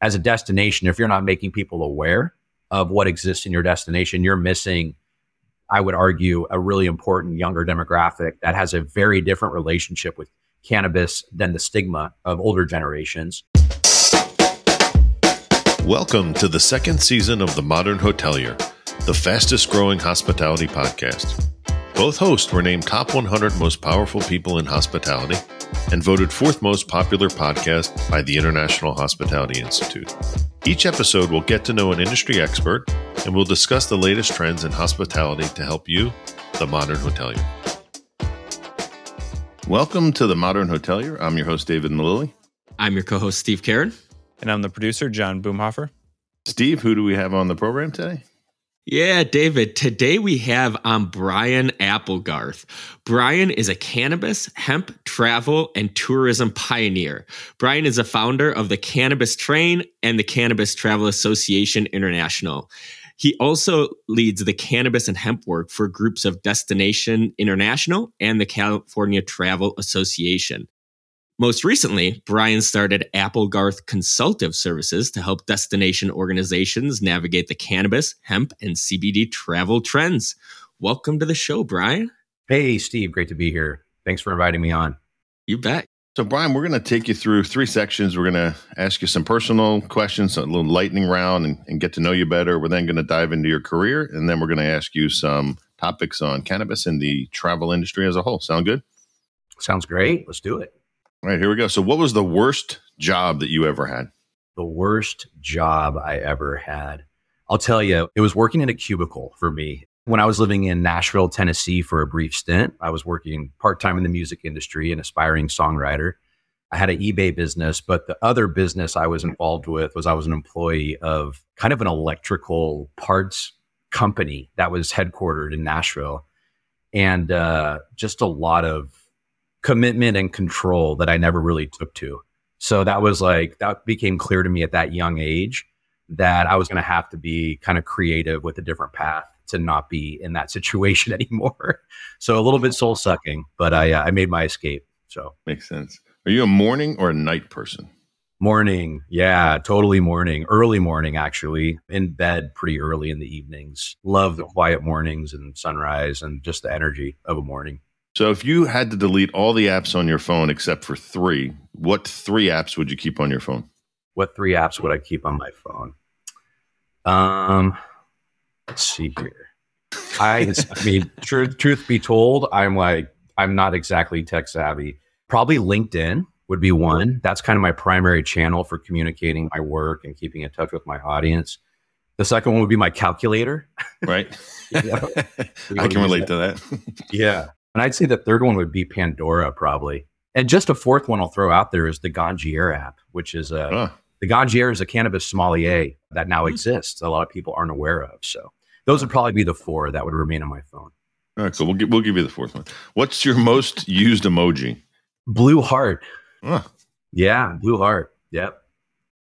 as a destination, if you're not making people aware of what exists in your destination, you're missing, I would argue, a really important younger demographic that has a very different relationship with cannabis than the stigma of older generations. Welcome to the second season of The Modern Hotelier, the fastest growing hospitality podcast. Both hosts were named top 100 most powerful people in hospitality and voted fourth most popular podcast by the International Hospitality Institute. Each episode will get to know an industry expert and we'll discuss the latest trends in hospitality to help you, the modern hotelier. Welcome to the Modern Hotelier. I'm your host, David Millili. I'm your co host, Steve Carran. And I'm the producer, John Boomhofer. Steve, who do we have on the program today? Yeah, David. Today we have on Brian Applegarth. Brian is a cannabis, hemp, travel, and tourism pioneer. Brian is a founder of the Cannabis Trail and the Cannabis Travel Association International. He also leads the cannabis and hemp work for groups of Destination International and the California Travel Association. Most recently, Brian started Applegarth Consultative Services to help destination organizations navigate the cannabis, hemp, and CBD travel trends. Welcome to the show, Brian. Hey, Steve. Great to be here. Thanks for inviting me on. You bet. So, Brian, we're going to take you through three sections. We're going to ask you some personal questions, a little lightning round, and, and get to know you better. We're then going to dive into your career, and then we're going to ask you some topics on cannabis and the travel industry as a whole. Sound good? Sounds great. Let's do it. All right, here we go. So, what was the worst job that you ever had? The worst job I ever had. I'll tell you, it was working in a cubicle for me. When I was living in Nashville, Tennessee for a brief stint, I was working part time in the music industry, an aspiring songwriter. I had an eBay business, but the other business I was involved with was I was an employee of kind of an electrical parts company that was headquartered in Nashville. And uh, just a lot of commitment and control that I never really took to. So that was like, that became clear to me at that young age that I was going to have to be kind of creative with a different path to not be in that situation anymore. so a little bit soul sucking, but I, uh, I made my escape. So makes sense. Are you a morning or a night person? Morning. Yeah, totally morning. Early morning, actually. In bed pretty early in the evenings. Love the quiet mornings and sunrise and just the energy of a morning. So if you had to delete all the apps on your phone except for three, what three apps would you keep on your phone? What three apps would I keep on my phone? Um, let's see here. I, I mean, truth, truth be told, I'm like, I'm not exactly tech savvy. Probably LinkedIn would be one. That's kind of my primary channel for communicating my work and keeping in touch with my audience. The second one would be my calculator. Right. I can relate to that. yeah. And I'd say the third one would be Pandora, probably. And just a fourth one I'll throw out there is the Ganjier app, which is a huh. the Ganjier is a cannabis sommelier that now hmm. exists. A lot of people aren't aware of. So those would probably be the four that would remain on my phone. All right, cool. We'll give, we'll give you the fourth one. What's your most used emoji? Blue heart. Huh. Yeah, blue heart. Yep.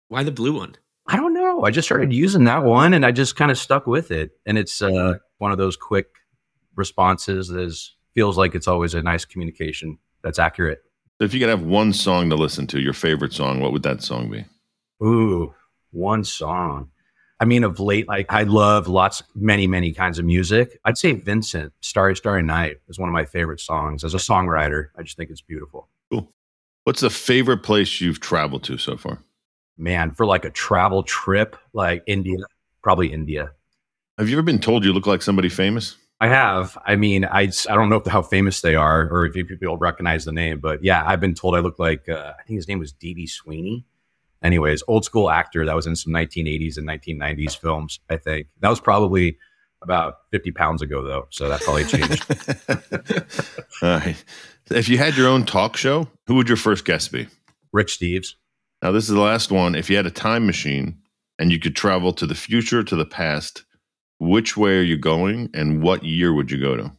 Why the blue one? I don't know. I just started using that one and I just kind of stuck with it. And it's uh, one of those quick responses that is feels like it's always a nice communication that's accurate. So if you could have one song to listen to, your favorite song, what would that song be? Ooh, one song. I mean, of late, like I love lots, many, many kinds of music. I'd say Vincent, Starry, Starry Night is one of my favorite songs. As a songwriter, I just think it's beautiful. Cool. What's the favorite place you've traveled to so far? Man, for like a travel trip, like India, probably India. Have you ever been told you look like somebody famous? I have. I mean, I, I don't know if, how famous they are or if people recognize the name, but yeah, I've been told I look like, uh, I think his name was D.B. Sweeney. Anyways, old school actor that was in some 1980s and 1990s films, I think. That was probably about 50 pounds ago, though. So that probably changed. All right. If you had your own talk show, who would your first guest be? Rick Steves. Now, this is the last one. If you had a time machine and you could travel to the future, to the past, which way are you going and what year would you go to?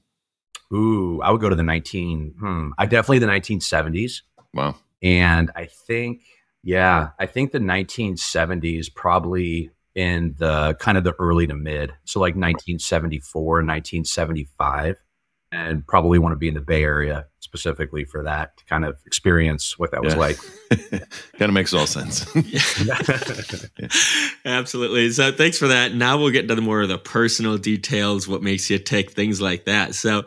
Ooh, I would go to the 19, hmm, I definitely the 1970s. Wow. And I think, yeah, I think the 1970s probably in the kind of the early to mid. So like 1974, 1975. And probably want to be in the Bay Area specifically for that to kind of experience what that was Yeah. like. kind of makes all sense. Absolutely. So thanks for that. Now we'll get into the more of the personal details, what makes you tick, things like that. So,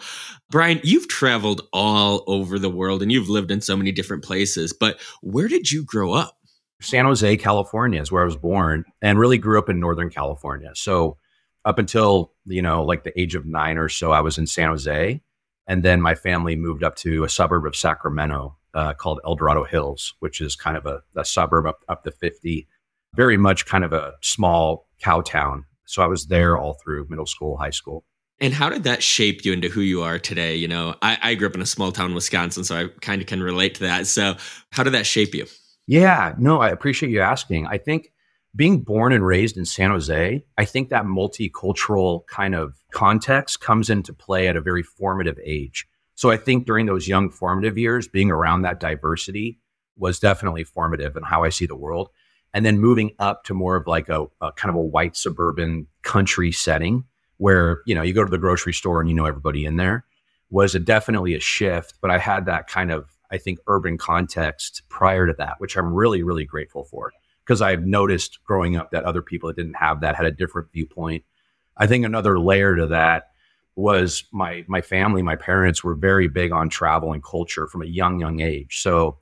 Brian, you've traveled all over the world and you've lived in so many different places, but where did you grow up? San Jose, California is where I was born and really grew up in Northern California. So up until, you know, like the age of nine or so, I was in San Jose. And then my family moved up to a suburb of Sacramento uh, called El Dorado Hills, which is kind of a, a suburb up, up to 50, very much kind of a small cow town. So I was there all through middle school, high school. And how did that shape you into who you are today? You know, I, I grew up in a small town, in Wisconsin, so I kind of can relate to that. So, how did that shape you? Yeah, no, I appreciate you asking. I think being born and raised in San Jose, I think that multicultural kind of context comes into play at a very formative age. So I think during those young formative years, being around that diversity was definitely formative in how I see the world. And then moving up to more of like a, a kind of a white suburban country setting where, you know, you go to the grocery store and you know everybody in there was a, definitely a shift. But I had that kind of I think, urban context prior to that, which I'm really, really grateful for because I've noticed growing up that other people that didn't have that had a different viewpoint. I think another layer to that was my my family, my parents were very big on travel and culture from a young, young age. So,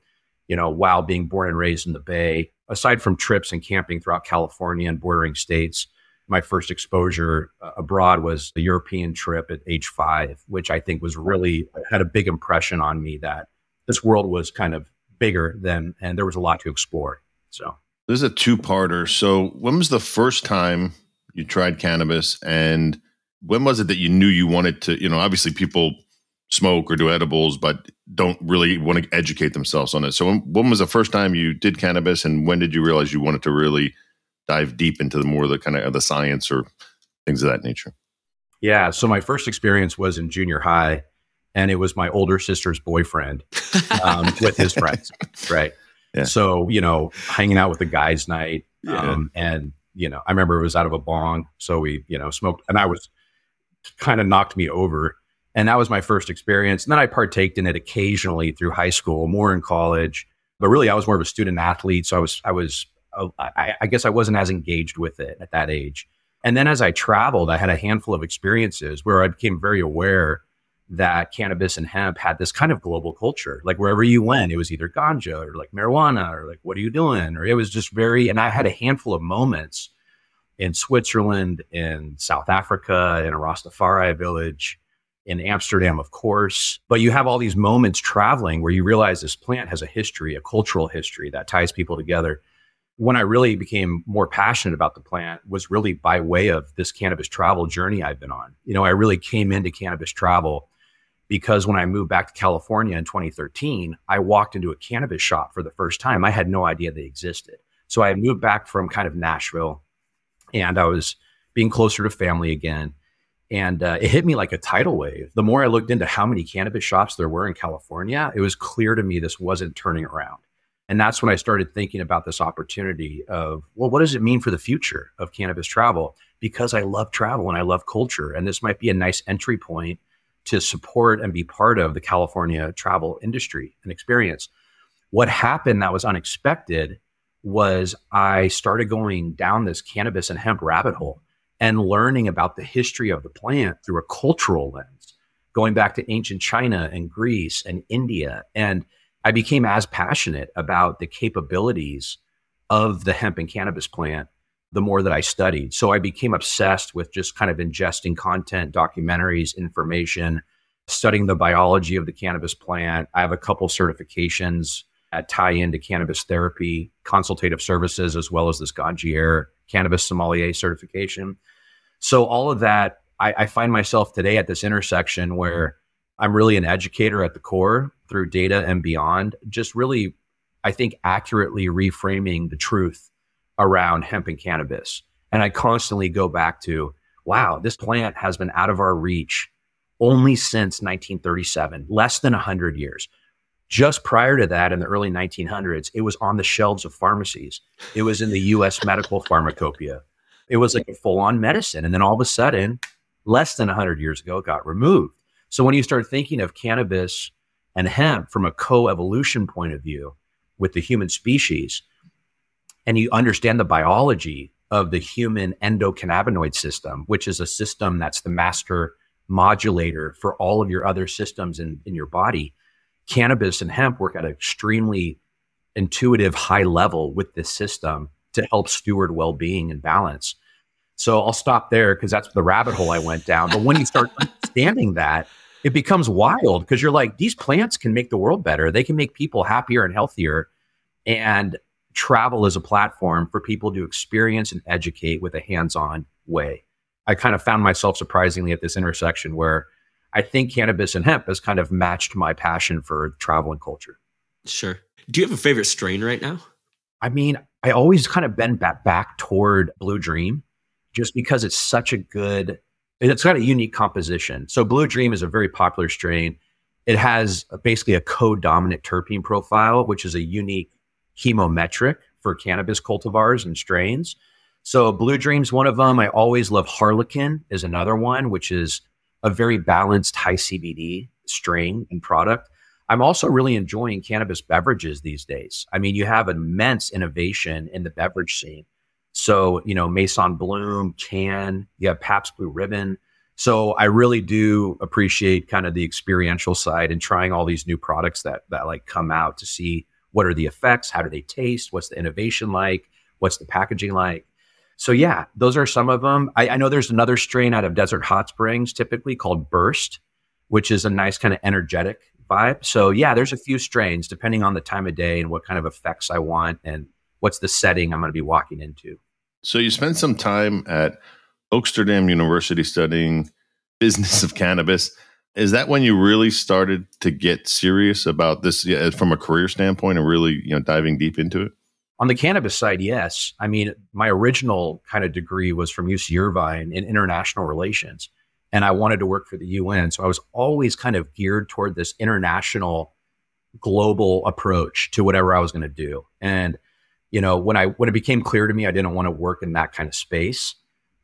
you know, while being born and raised in the Bay, aside from trips and camping throughout California and bordering states, my first exposure uh, abroad was a European trip at age five, which I think was really had a big impression on me that this world was kind of bigger than, and there was a lot to explore. So this is a two-parter. So, when was the first time you tried cannabis, and when was it that you knew you wanted to? You know, obviously people smoke or do edibles, but don't really want to educate themselves on it. So, when, when was the first time you did cannabis, and when did you realize you wanted to really dive deep into the more of the kind of the science or things of that nature? Yeah. So my first experience was in junior high, and it was my older sister's boyfriend um, with his friends. Right. Yeah. So you know, hanging out with the guys' night, Yeah. um, and you know, I remember it was out of a bong, so we you know smoked, and I was kind of knocked me over. And that was my first experience. And then I partaked in it occasionally through high school, more in college. But really, I was more of a student athlete, so I was I was uh, I, I guess I wasn't as engaged with it at that age. And then as I traveled, I had a handful of experiences where I became very aware that cannabis and hemp had this kind of global culture. Like wherever you went, it was either ganja or like marijuana or like, what are you doing? Or it was just very, and I had a handful of moments in Switzerland, in South Africa, in a Rastafari village, in Amsterdam, of course. But you have all these moments traveling where you realize this plant has a history, a cultural history that ties people together when I really became more passionate about the plant was really by way of this cannabis travel journey I've been on. You know, I really came into cannabis travel because when I moved back to California in 2013, I walked into a cannabis shop for the first time. I had no idea they existed. So I moved back from kind of Nashville and I was being closer to family again. And uh, it hit me like a tidal wave. The more I looked into how many cannabis shops there were in California, it was clear to me this wasn't turning around. And that's when I started thinking about this opportunity of, well, what does it mean for the future of cannabis travel? Because I love travel and I love culture. And this might be a nice entry point to support and be part of the California travel industry and experience. What happened that was unexpected was I started going down this cannabis and hemp rabbit hole and learning about the history of the plant through a cultural lens, going back to ancient China and Greece and India. And I became as passionate about the capabilities of the hemp and cannabis plant the more that I studied. So I became obsessed with just kind of ingesting content, documentaries, information, studying the biology of the cannabis plant. I have a couple certifications that tie into cannabis therapy, consultative services, as well as this Ganjier cannabis sommelier certification. So all of that, I, I find myself today at this intersection where I'm really an educator at the core through data and beyond, just really, I think, accurately reframing the truth around hemp and cannabis. And I constantly go back to, wow, this plant has been out of our reach only since 1937, less than 100 years. Just prior to that, in the early 1900s, it was on the shelves of pharmacies. It was in the US medical pharmacopoeia. It was like a full on medicine. And then all of a sudden, less than 100 years ago, it got removed. So when you start thinking of cannabis and hemp from a co-evolution point of view with the human species, and you understand the biology of the human endocannabinoid system, which is a system that's the master modulator for all of your other systems in, in your body, cannabis and hemp work at an extremely intuitive high level with this system to help steward well-being and balance. So I'll stop there because that's the rabbit hole I went down. But when you start understanding that, it becomes wild because you're like, these plants can make the world better. They can make people happier and healthier. And travel is a platform for people to experience and educate with a hands-on way. I kind of found myself surprisingly at this intersection where I think cannabis and hemp has kind of matched my passion for travel and culture. Sure. Do you have a favorite strain right now? I mean, I always kind of bend back, back toward Blue Dream just because it's such a good, it's got a unique composition. So Blue Dream is a very popular strain. It has basically a co-dominant terpene profile, which is a unique chemometric for cannabis cultivars and strains. So Blue Dream's one of them. I always love Harlequin is another one, which is a very balanced high CBD strain and product. I'm also really enjoying cannabis beverages these days. I mean, you have immense innovation in the beverage scene. So, you know, Maison Bloom, Cann, you have Pabst Blue Ribbon. So I really do appreciate kind of the experiential side and trying all these new products that that like come out to see what are the effects, how do they taste, what's the innovation like, what's the packaging like. So yeah, those are some of them. I, I know there's another strain out of Desert Hot Springs, typically called Burst, which is a nice kind of energetic vibe. So yeah, there's a few strains depending on the time of day and what kind of effects I want and what's the setting I'm going to be walking into. So you spent some time at Oaksterdam University studying business of cannabis. Is that when you really started to get serious about this yeah, from a career standpoint and really, you know, diving deep into it? On the cannabis side, yes. I mean, my original kind of degree was from UC Irvine in international relations and I wanted to work for the UN. So I was always kind of geared toward this international, global approach to whatever I was going to do. And you know, when I when it became clear to me I didn't want to work in that kind of space,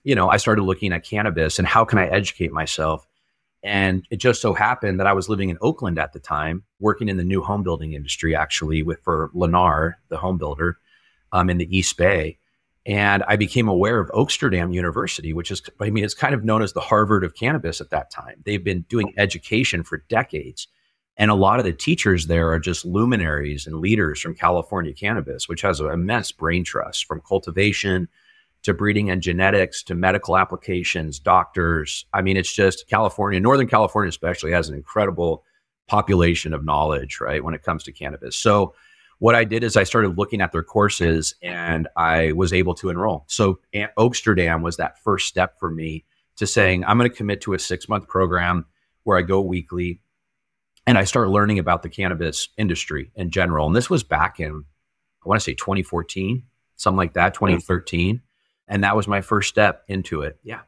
you know, I started looking at cannabis and how can I educate myself. And it just so happened that I was living in Oakland at the time, working in the new home building industry, actually, with for Lennar, the home builder, um, in the East Bay. And I became aware of Oaksterdam University, which is, I mean, it's kind of known as the Harvard of cannabis at that time. They've been doing education for decades. And a lot of the teachers there are just luminaries and leaders from California cannabis, which has an immense brain trust from cultivation to breeding and genetics to medical applications, doctors. I mean, it's just California, Northern California especially, has an incredible population of knowledge, right, when it comes to cannabis. So, what I did is I started looking at their courses and I was able to enroll. So Oaksterdam was that first step for me to saying, I'm going to commit to a six month program where I go weekly and I start learning about the cannabis industry in general. And this was back in, I want to say 2014, something like that, hmm. 2013. And that was my first step into it. Yeah.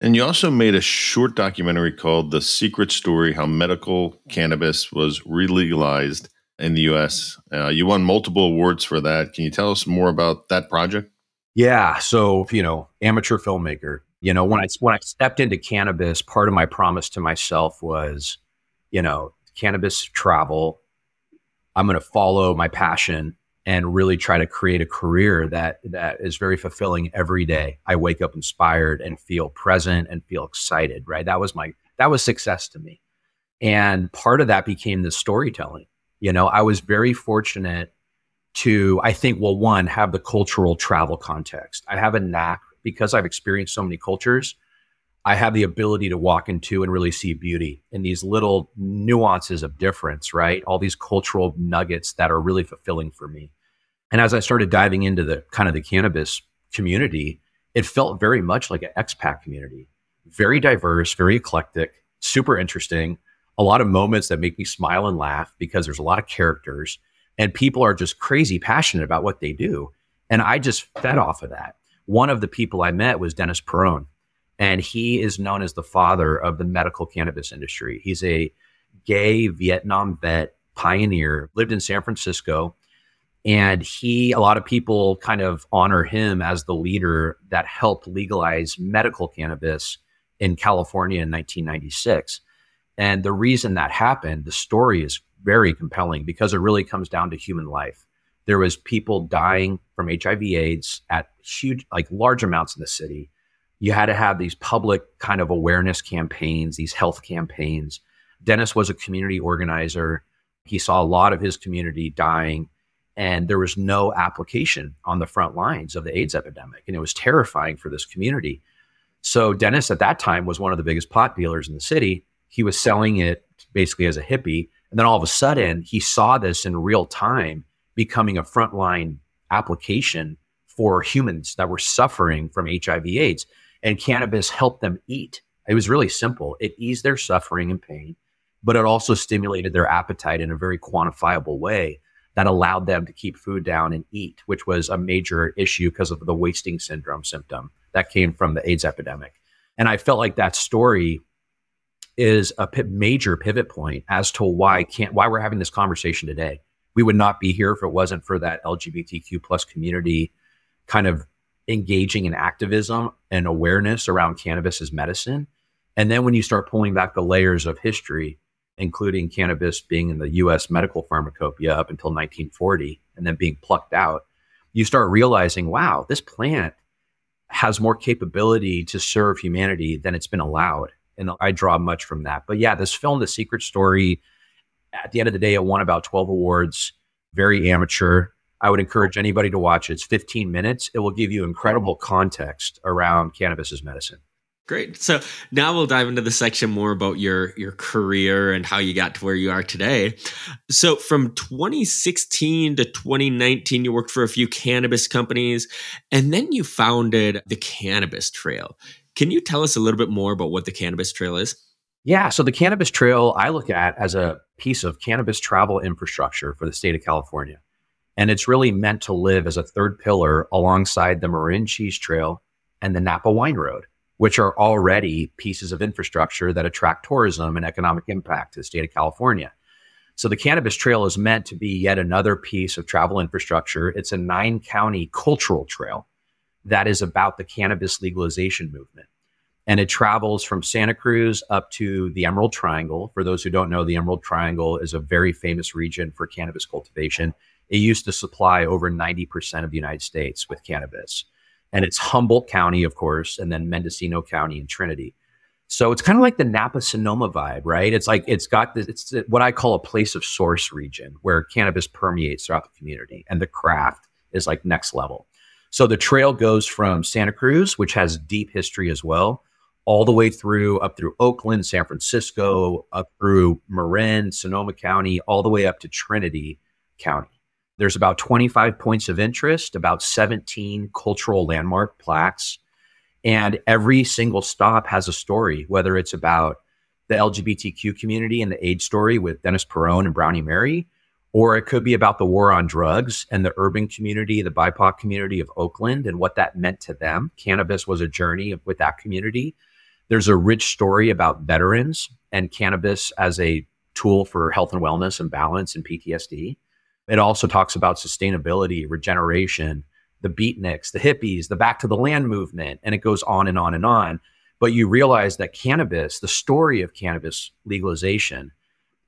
And you also made a short documentary called The Secret Story How Medical Cannabis Was Relegalized in the US. Uh, you won multiple awards for that. Can you tell us more about that project? Yeah. So, you know, amateur filmmaker. You know, when I when I stepped into cannabis, part of my promise to myself was, you know, cannabis travel. I'm going to follow my passion and really try to create a career that that is very fulfilling every day. I wake up inspired and feel present and feel excited, right? That was my that was success to me. And part of that became the storytelling you know, I was very fortunate to, I think, well, one, have the cultural travel context. I have a knack because I've experienced so many cultures. I have the ability to walk into and really see beauty in these little nuances of difference, right? All these cultural nuggets that are really fulfilling for me. And as I started diving into the kind of the cannabis community, it felt very much like an expat community, very diverse, very eclectic, super interesting a lot of moments that make me smile and laugh because there's a lot of characters and people are just crazy passionate about what they do. And I just fed off of that. One of the people I met was Dennis Peron, and he is known as the father of the medical cannabis industry. He's a gay Vietnam vet pioneer, lived in San Francisco. And he, a lot of people kind of honor him as the leader that helped legalize medical cannabis in California in 1996. And the reason that happened, the story is very compelling because it really comes down to human life. There was people dying from HIV AIDS at huge, like large amounts in the city. You had to have these public kind of awareness campaigns, these health campaigns. Dennis was a community organizer. He saw a lot of his community dying and there was no application on the front lines of the AIDS epidemic. And it was terrifying for this community. So Dennis at that time was one of the biggest pot dealers in the city. He was selling it basically as a hippie. And then all of a sudden, he saw this in real time becoming a frontline application for humans that were suffering from HIV AIDS. And cannabis helped them eat. It was really simple. It eased their suffering and pain, but it also stimulated their appetite in a very quantifiable way that allowed them to keep food down and eat, which was a major issue because of the wasting syndrome symptom that came from the AIDS epidemic. And I felt like that story is a p- major pivot point as to why can't why we're having this conversation today. We would not be here if it wasn't for that LGBTQ plus community kind of engaging in activism and awareness around cannabis as medicine. And then when you start pulling back the layers of history, including cannabis being in the US medical pharmacopoeia up until 1940 and then being plucked out, you start realizing, wow, this plant has more capability to serve humanity than it's been allowed. And I draw much from that. But yeah, this film, The Secret Story, at the end of the day, it won about 12 awards, very amateur. I would encourage anybody to watch it. It's 15 minutes. It will give you incredible context around cannabis as medicine. Great. So now we'll dive into the section more about your your career and how you got to where you are today. So from 2016 to 2019 you worked for a few cannabis companies and then you founded the Cannabis Trail. Can you tell us a little bit more about what the Cannabis Trail is? Yeah, so the Cannabis Trail I look at as a piece of cannabis travel infrastructure for the state of California. And it's really meant to live as a third pillar alongside the Marin Cheese Trail and the Napa Wine Road which are already pieces of infrastructure that attract tourism and economic impact to the state of California. So the Cannabis Trail is meant to be yet another piece of travel infrastructure. It's a nine county cultural trail that is about the cannabis legalization movement. And it travels from Santa Cruz up to the Emerald Triangle. For those who don't know, the Emerald Triangle is a very famous region for cannabis cultivation. It used to supply over 90% of the United States with cannabis and it's Humboldt County, of course, and then Mendocino County and Trinity. So it's kind of like the Napa Sonoma vibe, right? It's like it's got this, it's what I call a place of source region where cannabis permeates throughout the community, and the craft is like next level. So the trail goes from Santa Cruz, which has deep history as well, all the way through up through Oakland, San Francisco, up through Marin, Sonoma County, all the way up to Trinity County. There's about 25 points of interest, about 17 cultural landmark plaques, and every single stop has a story, whether it's about the LGBTQ community and the AIDS story with Dennis Peron and Brownie Mary, or it could be about the war on drugs and the urban community, the BIPOC community of Oakland and what that meant to them. Cannabis was a journey with that community. There's a rich story about veterans and cannabis as a tool for health and wellness and balance and PTSD. It also talks about sustainability, regeneration, the beatniks, the hippies, the back to the land movement, and it goes on and on and on. But you realize that cannabis, the story of cannabis legalization,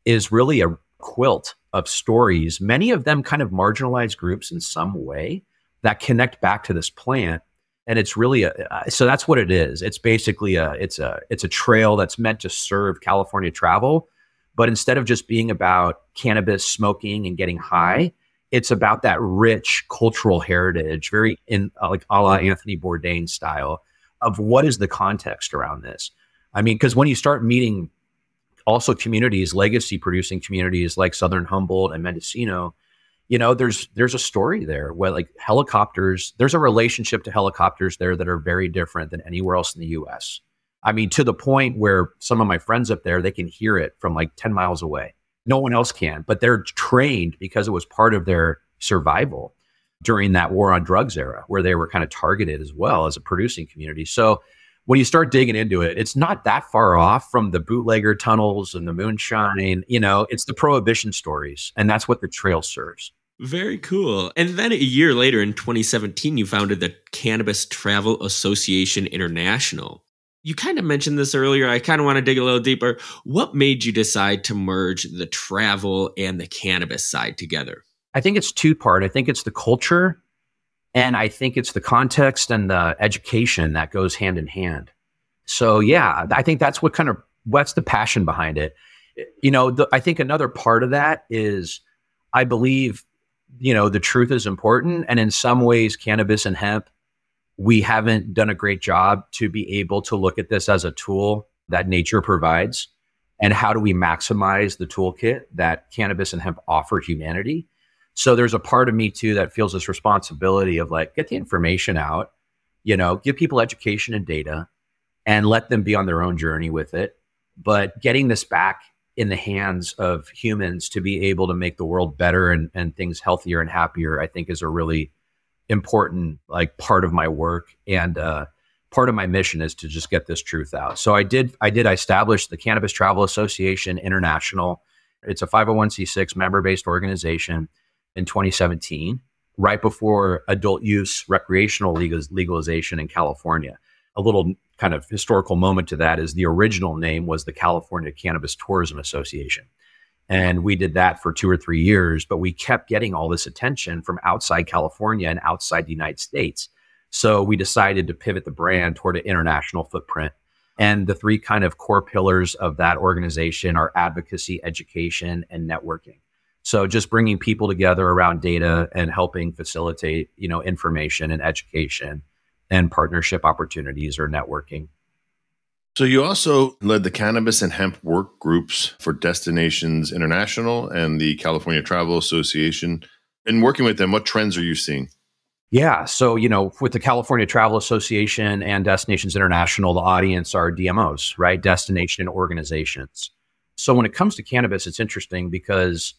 is really a quilt of stories, many of them kind of marginalized groups in some way that connect back to this plant. And it's really a so that's what it is. It's basically a it's a it's a trail that's meant to serve California travel, but instead of just being about cannabis smoking and getting high, it's about that rich cultural heritage, very in uh, like a la Anthony Bourdain style of what is the context around this. I mean, because when you start meeting also communities, legacy producing communities like Southern Humboldt and Mendocino, you know, there's there's a story there where like helicopters, there's a relationship to helicopters there that are very different than anywhere else in the US. I mean, to the point where some of my friends up there, they can hear it from like 10 miles away. No one else can, but they're trained because it was part of their survival during that war on drugs era where they were kind of targeted as well as a producing community. So when you start digging into it, it's not that far off from the bootlegger tunnels and the moonshine. You know, it's the prohibition stories, and that's what the trail serves. Very cool. And then a year later in 2017, you founded the Cannabis Travel Association International. You kind of mentioned this earlier. I kind of want to dig a little deeper. What made you decide to merge the travel and the cannabis side together? I think it's two part. I think it's the culture and I think it's the context and the education that goes hand in hand. So yeah, I think that's what kind of what's the passion behind it. You know, the, I think another part of that is I believe you know the truth is important, and in some ways, cannabis and hemp, we haven't done a great job to be able to look at this as a tool that nature provides, and how do we maximize the toolkit that cannabis and hemp offer humanity so there's a part of me too that feels this responsibility of like, get the information out, you know, give people education and data and let them be on their own journey with it. But getting this back in the hands of humans to be able to make the world better and, and things healthier and happier, I think is a really important like part of my work. And uh, part of my mission is to just get this truth out. So I did, I did, I established the Cannabis Travel Association International. It's a 501c6 member based organization in 2017, right before adult use recreational legalization in California. A little kind of historical moment to that is the original name was the California Cannabis Tourism Association. And we did that for two or three years, but we kept getting all this attention from outside California and outside the United States. So we decided to pivot the brand toward an international footprint. And the three kind of core pillars of that organization are advocacy, education, and networking. So just bringing people together around data and helping facilitate, you know, information and education and partnership opportunities or networking. So you also led the cannabis and hemp work groups for Destinations International and the California Travel Association. In working with them, what trends are you seeing? Yeah. So, you know, with the California Travel Association and Destinations International, the audience are DMOs, right? Destination organizations. So when it comes to cannabis, it's interesting because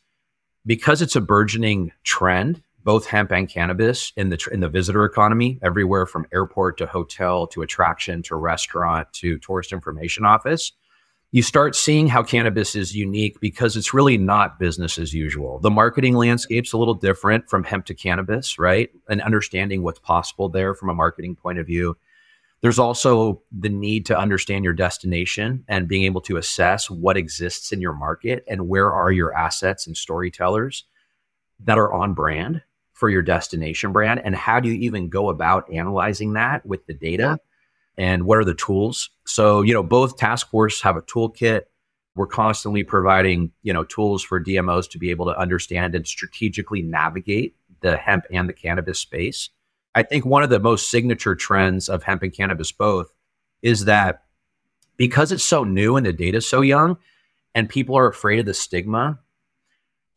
because it's a burgeoning trend, both hemp and cannabis in the in the visitor economy, everywhere from airport to hotel to attraction to restaurant to tourist information office. You start seeing how cannabis is unique because it's really not business as usual. The marketing landscape's a little different from hemp to cannabis, right? And understanding what's possible there from a marketing point of view there's also the need to understand your destination and being able to assess what exists in your market and where are your assets and storytellers that are on brand for your destination brand and how do you even go about analyzing that with the data? And what are the tools? So you know both task force have a toolkit. We're constantly providing you know tools for dmos to be able to understand and strategically navigate the hemp and the cannabis space. I think one of the most signature trends of hemp and cannabis both is that because it's so new and the data is so young and people are afraid of the stigma,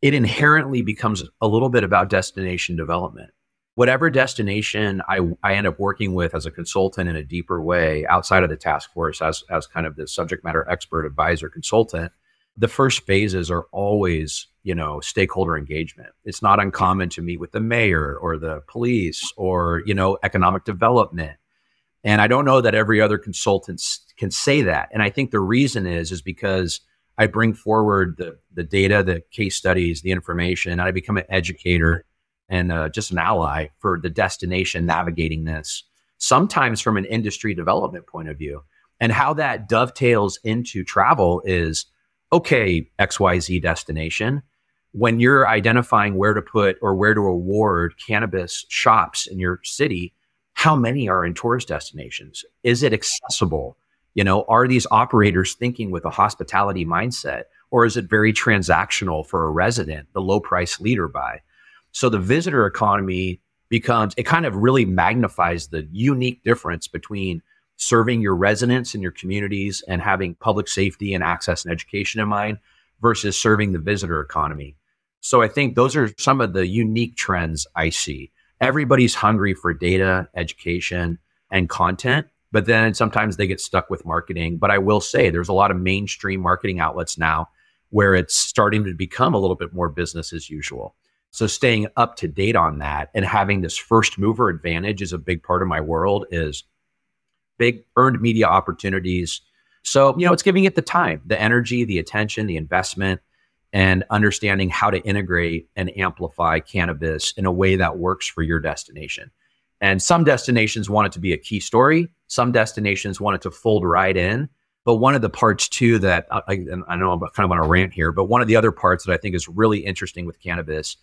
it inherently becomes a little bit about destination development. Whatever destination I, I end up working with as a consultant in a deeper way outside of the task force as, as kind of the subject matter expert advisor consultant, the first phases are always you know stakeholder engagement. It's not uncommon to meet with the mayor or the police or you know economic development. And i don't know that every other consultant can say that. And i think the reason is is because i bring forward the the data the case studies the information and i become an educator and uh, just an ally for the destination navigating this sometimes from an industry development point of view and how that dovetails into travel is okay xyz destination when you're identifying where to put or where to award cannabis shops in your city, how many are in tourist destinations? Is it accessible? You know, are these operators thinking with a hospitality mindset or is it very transactional for a resident, the low price leader buy? So the visitor economy becomes, it kind of really magnifies the unique difference between serving your residents and your communities and having public safety and access and education in mind versus serving the visitor economy. So I think those are some of the unique trends I see. Everybody's hungry for data, education, and content, but then sometimes they get stuck with marketing. But I will say there's a lot of mainstream marketing outlets now where it's starting to become a little bit more business as usual. So staying up to date on that and having this first mover advantage is a big part of my world is big earned media opportunities. So, you know, it's giving it the time, the energy, the attention, the investment, and understanding how to integrate and amplify cannabis in a way that works for your destination. And some destinations want it to be a key story. Some destinations want it to fold right in. But one of the parts too that I, I know I'm kind of on a rant here, but one of the other parts that I think is really interesting with cannabis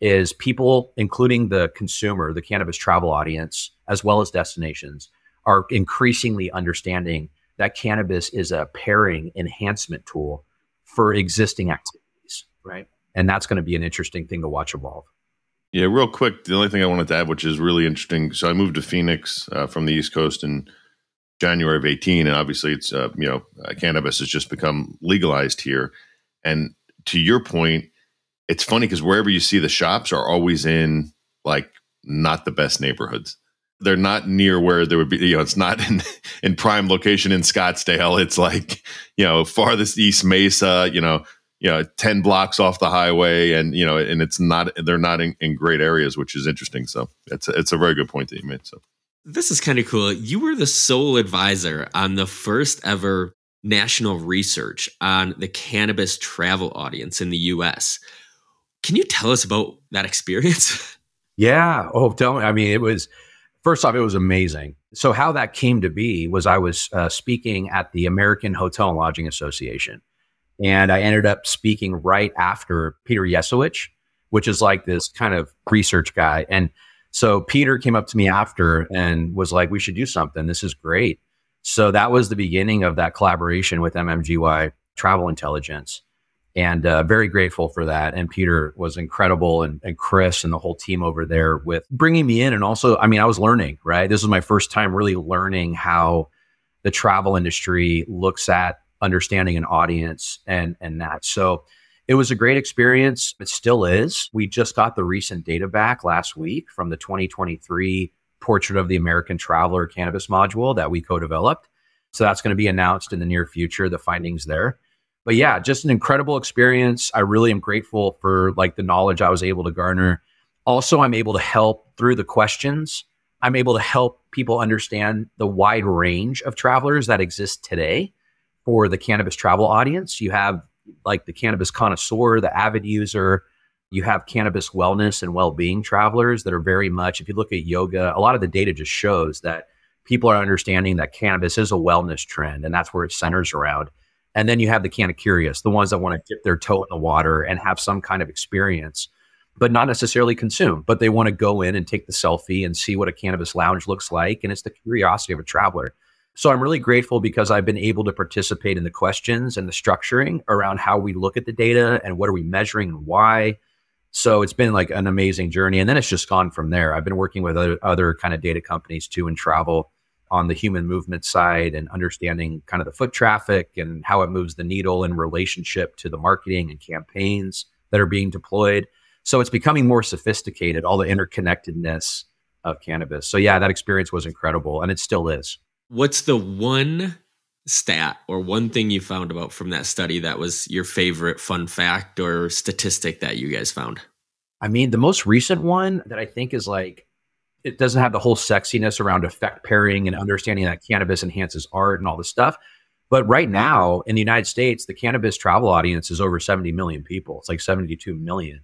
is people, including the consumer, the cannabis travel audience, as well as destinations, are increasingly understanding that cannabis is a pairing enhancement tool for existing activities, right? And that's going to be an interesting thing to watch evolve. Yeah, real quick, the only thing I wanted to add, which is really interesting. So I moved to Phoenix uh, from the East Coast in January of 18, and obviously it's, uh, you know, uh, cannabis has just become legalized here. And to your point, it's funny because wherever you see the shops are always in like not the best neighborhoods. They're not near where there would be, you know, it's not in, in prime location in Scottsdale. It's like, you know, farthest East Mesa, you know, you know 10 blocks off the highway and you know and it's not they're not in, in great areas which is interesting. So it's a, it's a very good point that you made. So this is kind of cool. You were the sole advisor on the first ever national research on the cannabis travel audience in the us can you tell us about that experience? Yeah. Oh tell me. I mean it was first off it was amazing. So how that came to be was i was uh, speaking at the american hotel and lodging association and I ended up speaking right after Peter Yesawich, which is like this kind of research guy. And so Peter came up to me after and was like, we should do something. This is great. So that was the beginning of that collaboration with MMGY Travel Intelligence. And uh, very grateful for that. And Peter was incredible, and, and Chris and the whole team over there with bringing me in. And also, I mean, I was learning, right? This was my first time really learning how the travel industry looks at understanding an audience and and that. So it was a great experience. It still is. We just got the recent data back last week from the 2023 Portrait of the American Traveler Cannabis module that we co-developed. So that's going to be announced in the near future. The findings there. But yeah, just an incredible experience. I really am grateful for like the knowledge I was able to garner. Also, I'm able to help through the questions. I'm able to help people understand the wide range of travelers that exist today for the cannabis travel audience. You have like the cannabis connoisseur, the avid user. You have cannabis wellness and well being travelers that are very much, if you look at yoga, a lot of the data just shows that people are understanding that cannabis is a wellness trend and that's where it centers around. And then you have the canna curious, the ones that want to dip their toe in the water and have some kind of experience, but not necessarily consume, but they want to go in and take the selfie and see what a cannabis lounge looks like. And it's the curiosity of a traveler. So I'm really grateful because I've been able to participate in the questions and the structuring around how we look at the data and what are we measuring and why. So it's been like an amazing journey. And then it's just gone from there. I've been working with other, other kind of data companies too in travel on the human movement side and understanding kind of the foot traffic and how it moves the needle in relationship to the marketing and campaigns that are being deployed. So it's becoming more sophisticated, all the interconnectedness of cannabis. So yeah, that experience was incredible and it still is. What's the one stat or one thing you found about from that study that was your favorite fun fact or statistic that you guys found? I mean, the most recent one that I think is like, it doesn't have the whole sexiness around effect pairing and understanding that cannabis enhances art and all this stuff. But right now in the United States, the cannabis travel audience is over 70 million people. It's like 72 million.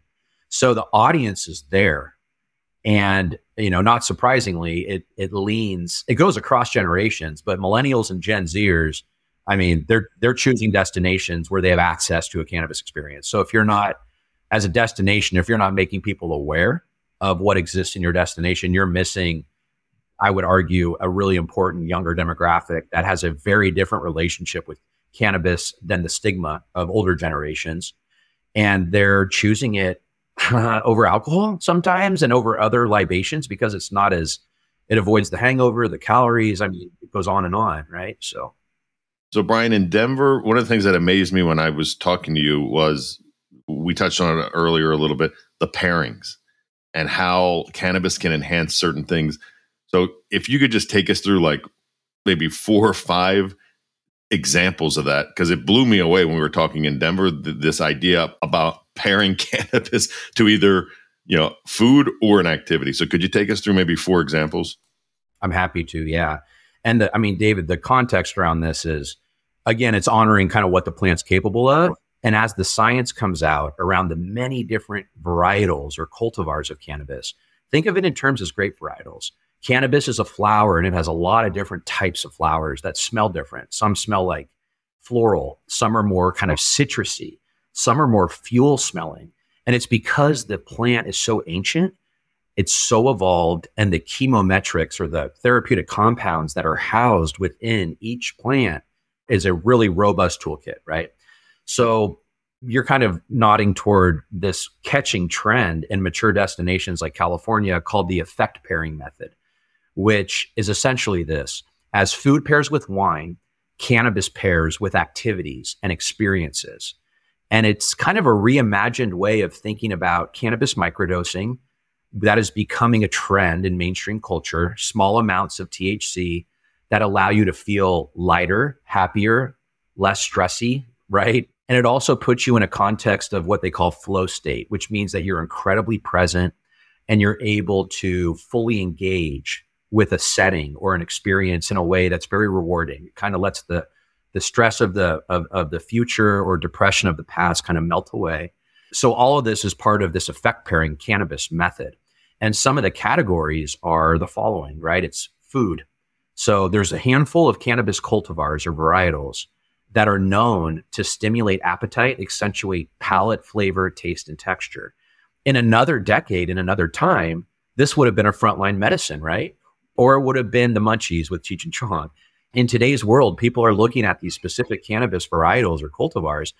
So the audience is there. And you know, not surprisingly, it it leans, it goes across generations, but millennials and Gen Zers, I mean, they're they're choosing destinations where they have access to a cannabis experience. So if you're not as a destination, if you're not making people aware of what exists in your destination, you're missing, I would argue, a really important younger demographic that has a very different relationship with cannabis than the stigma of older generations. And they're choosing it over alcohol sometimes and over other libations because it's not as it avoids the hangover, the calories. I mean, it goes on and on, right? So, so Brian in Denver, one of the things that amazed me when I was talking to you was we touched on it earlier a little bit the pairings and how cannabis can enhance certain things. So, if you could just take us through like maybe four or five examples of that, because it blew me away when we were talking in Denver, th- this idea about pairing cannabis to either you know food or an activity. So could you take us through maybe four examples? I'm happy to. Yeah, and the, I mean, David, the context around this is again, it's honoring kind of what the plant's capable of. And as the science comes out around the many different varietals or cultivars of cannabis, think of it in terms as grape varietals. Cannabis is a flower and it has a lot of different types of flowers that smell different. Some smell like floral, some are more kind of citrusy, some are more fuel smelling. And it's because the plant is so ancient, it's so evolved, and the chemometrics or the therapeutic compounds that are housed within each plant is a really robust toolkit, right? So you're kind of nodding toward this catching trend in mature destinations like California called the effect pairing method, which is essentially this as food pairs with wine, cannabis pairs with activities and experiences. And it's kind of a reimagined way of thinking about cannabis microdosing that is becoming a trend in mainstream culture, small amounts of THC that allow you to feel lighter, happier, less stressy, right? And it also puts you in a context of what they call flow state, which means that you're incredibly present and you're able to fully engage with a setting or an experience in a way that's very rewarding. It kind of lets the the stress of the of, of the future or depression of the past kind of melt away. So all of this is part of this effect pairing cannabis method. And some of the categories are the following, right? It's food. So there's a handful of cannabis cultivars or varietals that are known to stimulate appetite, accentuate palate, flavor, taste, and texture. In another decade, in another time, this would have been a frontline medicine, right? Or it would have been the munchies with Cheech and Chong. In today's world, people are looking at these specific cannabis varietals or cultivars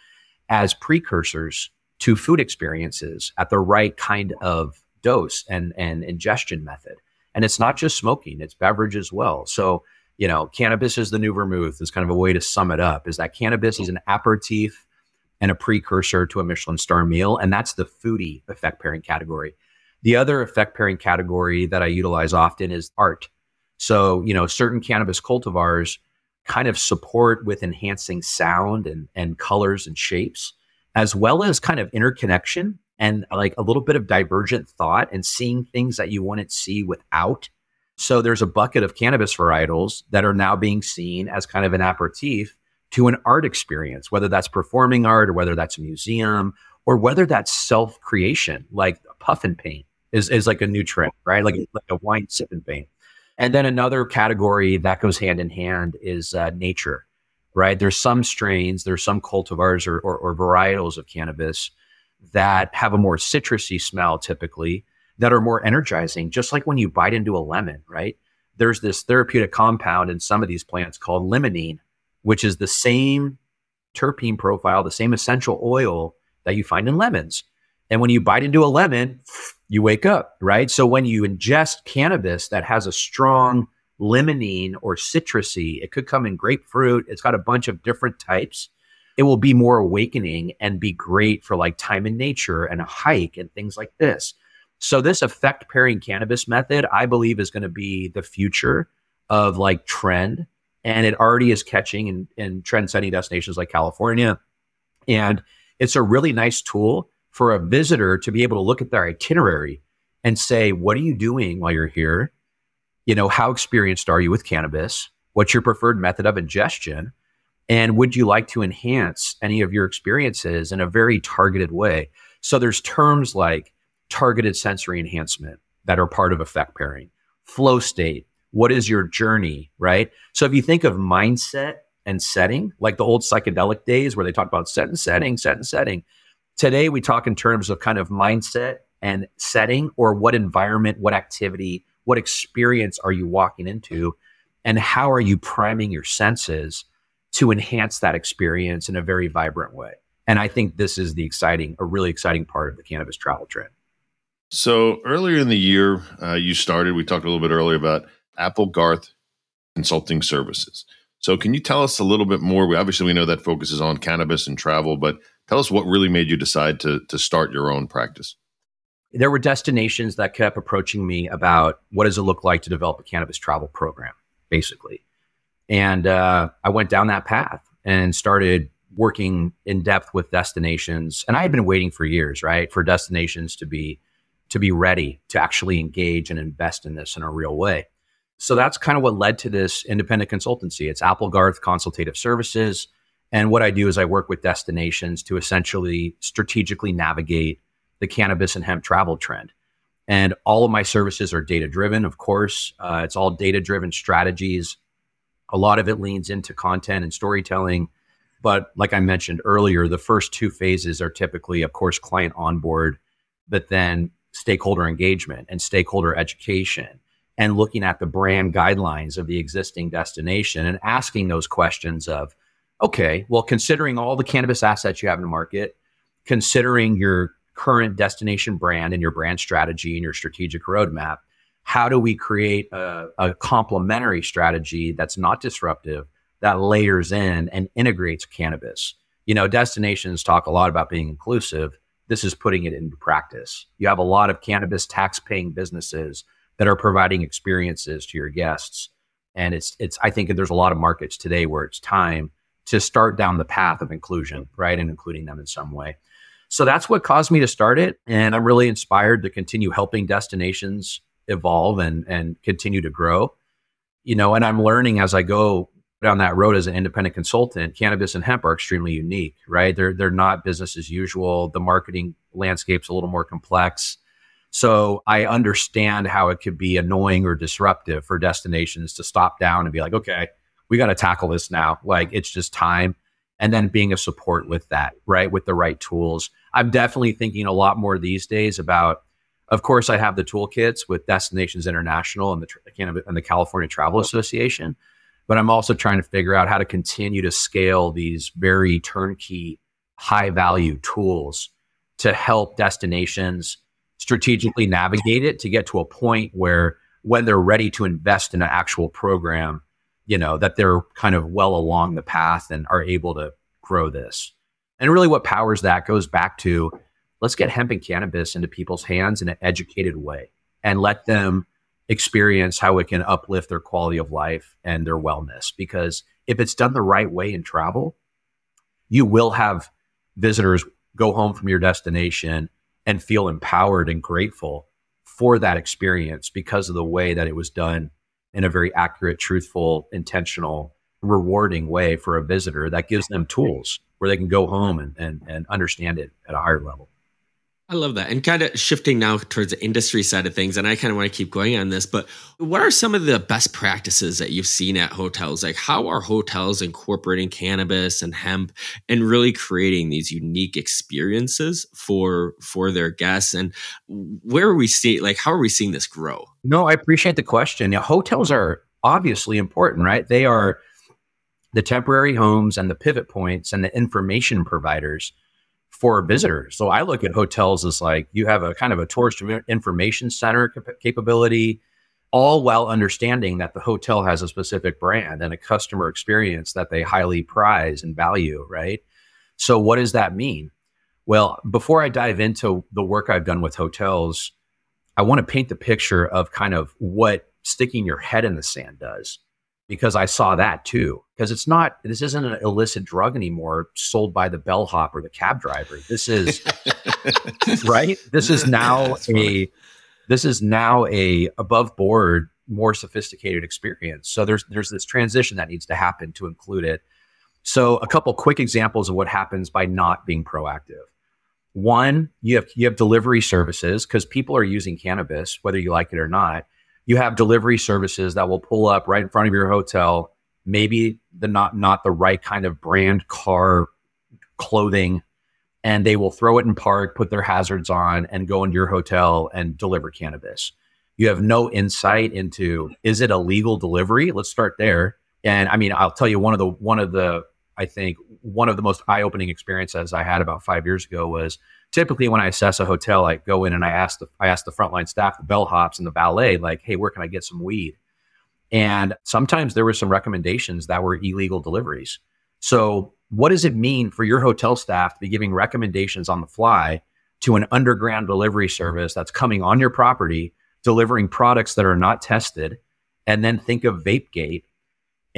as precursors to food experiences at the right kind of dose and, and ingestion method. And it's not just smoking, it's beverage as well. So you know, cannabis is the new vermouth is kind of a way to sum it up is that cannabis is an aperitif and a precursor to a Michelin star meal. And that's the foodie effect pairing category. The other effect pairing category that I utilize often is art. So, you know, certain cannabis cultivars kind of support with enhancing sound and, and colors and shapes, as well as kind of interconnection and like a little bit of divergent thought and seeing things that you wouldn't see without so there's a bucket of cannabis varietals that are now being seen as kind of an aperitif to an art experience, whether that's performing art or whether that's a museum or whether that's self creation, like puff and paint is, is like a new trend, right? Like, like a wine sip and paint. And then another category that goes hand in hand is uh, nature, right? There's some strains, there's some cultivars or, or, or varietals of cannabis that have a more citrusy smell typically that are more energizing, just like when you bite into a lemon, right? There's this therapeutic compound in some of these plants called limonene, which is the same terpene profile, the same essential oil that you find in lemons. And when you bite into a lemon, you wake up, right? So when you ingest cannabis that has a strong limonene or citrusy, it could come in grapefruit, it's got a bunch of different types. It will be more awakening and be great for like time in nature and a hike and things like this. So this effect pairing cannabis method, I believe, is going to be the future of like trend, and it already is catching in, in trend setting destinations like California. And it's a really nice tool for a visitor to be able to look at their itinerary and say, what are you doing while you're here? You know, how experienced are you with cannabis? What's your preferred method of ingestion? And would you like to enhance any of your experiences in a very targeted way? So there's terms like targeted sensory enhancement that are part of effect pairing. Flow state, what is your journey, right? So if you think of mindset and setting, like the old psychedelic days where they talk about set and setting, set and setting. Today we talk in terms of kind of mindset and setting or what environment, what activity, what experience are you walking into and how are you priming your senses to enhance that experience in a very vibrant way. And I think this is the exciting, a really exciting part of the cannabis travel trend. So earlier in the year, uh, you started. We talked a little bit earlier about Applegarth Consulting Services. So can you tell us a little bit more? We obviously we know that focuses on cannabis and travel, but tell us what really made you decide to to start your own practice. There were destinations that kept approaching me about what does it look like to develop a cannabis travel program, basically. And uh, I went down that path and started working in depth with destinations. And I had been waiting for years, right, for destinations to be to be ready to actually engage and invest in this in a real way. So that's kind of what led to this independent consultancy. It's Applegarth Consultative Services. And what I do is I work with destinations to essentially strategically navigate the cannabis and hemp travel trend. And all of my services are data driven, of course. Uh, it's all data driven strategies. A lot of it leans into content and storytelling. But like I mentioned earlier, the first two phases are typically, of course, client onboard, but then stakeholder engagement and stakeholder education and looking at the brand guidelines of the existing destination and asking those questions of, okay, well, considering all the cannabis assets you have in the market, considering your current destination brand and your brand strategy and your strategic roadmap, how do we create a, a complementary strategy that's not disruptive, that layers in and integrates cannabis? You know, destinations talk a lot about being inclusive. This is putting it into practice. You have a lot of cannabis tax paying businesses that are providing experiences to your guests. And it's it's I think there's a lot of markets today where it's time to start down the path of inclusion, right? And including them in some way. So that's what caused me to start it. And I'm really inspired to continue helping destinations evolve and and continue to grow. You know, and I'm learning as I go down that road as an independent consultant, cannabis and hemp are extremely unique, right? They're they're not business as usual. The marketing landscape's a little more complex. So I understand how it could be annoying or disruptive for destinations to stop down and be like, okay, we got to tackle this now. Like it's just time. And then being a support with that, right? With the right tools. I'm definitely thinking a lot more these days about, of course, I have the toolkits with Destinations International and the, and the California Travel Association, but I'm also trying to figure out how to continue to scale these very turnkey, high value tools to help destinations strategically navigate it to get to a point where when they're ready to invest in an actual program, you know, that they're kind of well along the path and are able to grow this. And really what powers that goes back to let's get hemp and cannabis into people's hands in an educated way and let them experience how it can uplift their quality of life and their wellness. Because if it's done the right way in travel, you will have visitors go home from your destination and feel empowered and grateful for that experience because of the way that it was done in a very accurate, truthful, intentional, rewarding way for a visitor that gives them tools where they can go home and, and, and understand it at a higher level. I love that. And kind of shifting now towards the industry side of things, and I kind of want to keep going on this, but what are some of the best practices that you've seen at hotels? Like, how are hotels incorporating cannabis and hemp and really creating these unique experiences for for their guests? And where are we seeing, like, how are we seeing this grow? No, I appreciate the question. Now, hotels are obviously important, right? They are the temporary homes and the pivot points and the information providers for visitors. So I look at hotels as like you have a kind of a tourist information center cap- capability, all while understanding that the hotel has a specific brand and a customer experience that they highly prize and value, right? So what does that mean? Well, before I dive into the work I've done with hotels, I want to paint the picture of kind of what sticking your head in the sand does because I saw that too. Because it's not, this isn't an illicit drug anymore sold by the bellhop or the cab driver. This is, right? This is now a, this is now a above board, more sophisticated experience. So there's, there's this transition that needs to happen to include it. So a couple quick examples of what happens by not being proactive. One, you have, you have delivery services because people are using cannabis, whether you like it or not you have delivery services that will pull up right in front of your hotel maybe the not not the right kind of brand car clothing and they will throw it in park put their hazards on and go into your hotel and deliver cannabis. You have no insight into is it a legal delivery? Let's start there. And i mean i'll tell you one of the one of the i think one of the most eye-opening experiences i had about five years ago was typically when I assess a hotel, I go in and I ask the I ask the frontline staff, the bellhops and the valet, like, hey, where can I get some weed? And sometimes there were some recommendations that were illegal deliveries. So what does it mean for your hotel staff to be giving recommendations on the fly to an underground delivery service that's coming on your property, delivering products that are not tested? And then think of VapeGate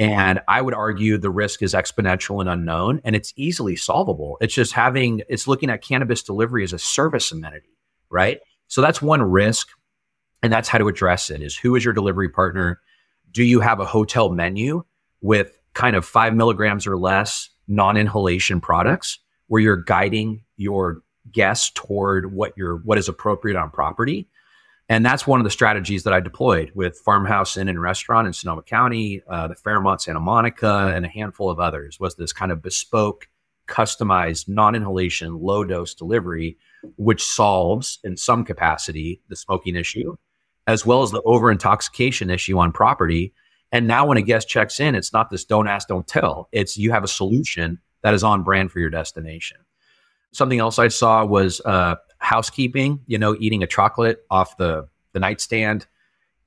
and I would argue the risk is exponential and unknown, and it's easily solvable. It's just having, it's looking at cannabis delivery as a service amenity, right? So that's one risk. And that's how to address it is who is your delivery partner? Do you have a hotel menu with kind of five milligrams or less non inhalation products where you're guiding your guests toward what your what is appropriate on property? And that's one of the strategies that I deployed with Farmhouse Inn and Restaurant in Sonoma County, uh, the Fairmont Santa Monica, and a handful of others. Was this kind of bespoke, customized, non-inhalation, low-dose delivery, which solves in some capacity the smoking issue, as well as the over-intoxication issue on property. And now, when a guest checks in, it's not this "don't ask, don't tell." It's you have a solution that is on brand for your destination. Something else I saw was uh, housekeeping, you know, eating a chocolate off the, the nightstand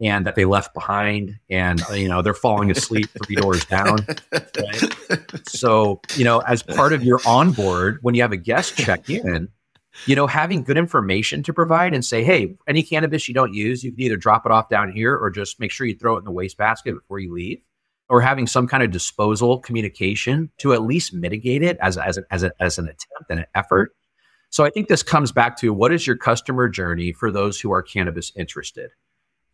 and that they left behind and uh, you know they're falling asleep three doors down right? so you know as part of your onboard when you have a guest check in you know having good information to provide and say hey any cannabis you don't use you can either drop it off down here or just make sure you throw it in the wastebasket before you leave or having some kind of disposal communication to at least mitigate it as, as, a, as, a, as an attempt and an effort so I think this comes back to what is your customer journey for those who are cannabis interested?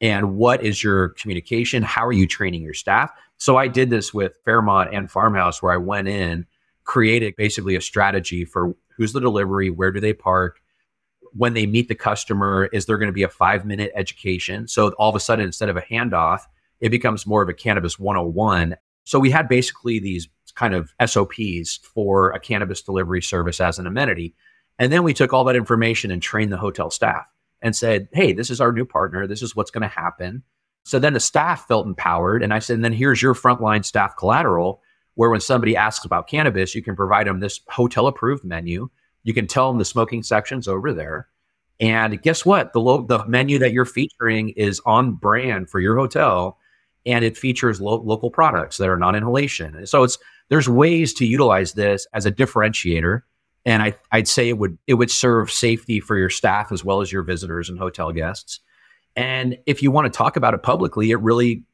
And what is your communication? How are you training your staff? So I did this with Fairmont and Farmhouse where I went in, created basically a strategy for who's the delivery, where do they park, when they meet the customer, is there going to be a five minute education? So all of a sudden, instead of a handoff, it becomes more of a cannabis 101. So we had basically these kind of SOPs for a cannabis delivery service as an amenity. And then we took all that information and trained the hotel staff and said, hey, this is our new partner. This is what's going to happen. So then the staff felt empowered. And I said, and then here's your frontline staff collateral where when somebody asks about cannabis, you can provide them this hotel approved menu. You can tell them the smoking section's over there. And guess what? The, lo- the menu that you're featuring is on brand for your hotel and it features lo- local products that are non inhalation. So it's there's ways to utilize this as a differentiator and I, I'd say it would it would serve safety for your staff as well as your visitors and hotel guests. And if you want to talk about it publicly, it really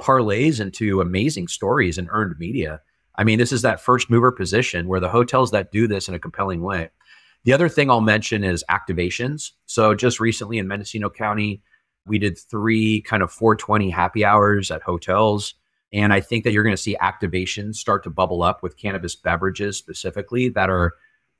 parlays into amazing stories and earned media. I mean, this is that first mover position where the hotels that do this in a compelling way. The other thing I'll mention is activations. So just recently in Mendocino County, we did three kind of 420 happy hours at hotels. And I think that you're going to see activations start to bubble up with cannabis beverages specifically that are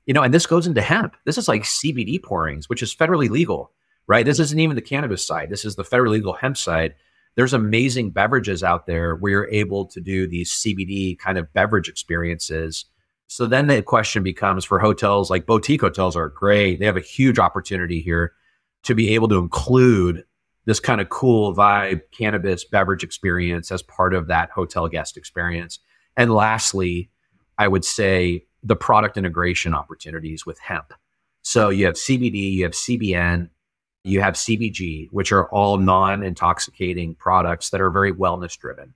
you know, and this goes into hemp. This is like CBD pourings, which is federally legal, right? This isn't even the cannabis side. This is the federally legal hemp side. There's amazing beverages out there where you're able to do these CBD kind of beverage experiences. So then the question becomes for hotels like boutique hotels are great. They have a huge opportunity here to be able to include this kind of cool vibe cannabis beverage experience as part of that hotel guest experience. And lastly, I would say the product integration opportunities with hemp. So you have CBD, you have CBN, you have CBG, which are all non intoxicating products that are very wellness driven.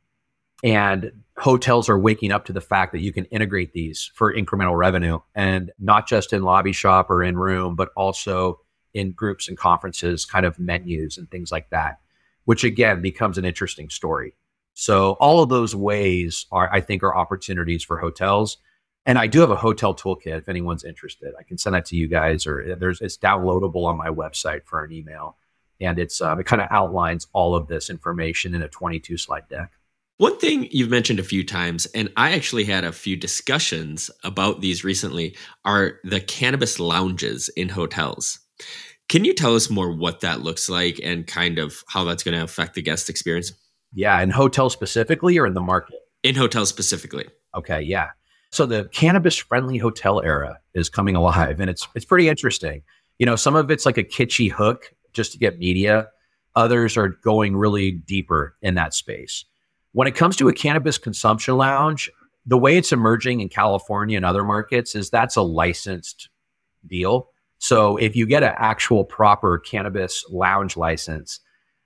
And hotels are waking up to the fact that you can integrate these for incremental revenue and not just in lobby shop or in room, but also in groups and conferences, kind of menus and things like that, which again becomes an interesting story. So all of those ways are, I think, are opportunities for hotels. And I do have a hotel toolkit if anyone's interested. I can send that to you guys, or there's it's downloadable on my website for an email, and it's uh, it kind of outlines all of this information in a 22 slide deck. One thing you've mentioned a few times, and I actually had a few discussions about these recently, are the cannabis lounges in hotels. Can you tell us more what that looks like and kind of how that's going to affect the guest experience? Yeah, in hotels specifically, or in the market? In hotels specifically. Okay, yeah. So the cannabis friendly hotel era is coming alive and it's it's pretty interesting. You know, some of it's like a kitschy hook just to get media. Others are going really deeper in that space. When it comes to a cannabis consumption lounge, the way it's emerging in California and other markets is that's a licensed deal. So if you get an actual proper cannabis lounge license,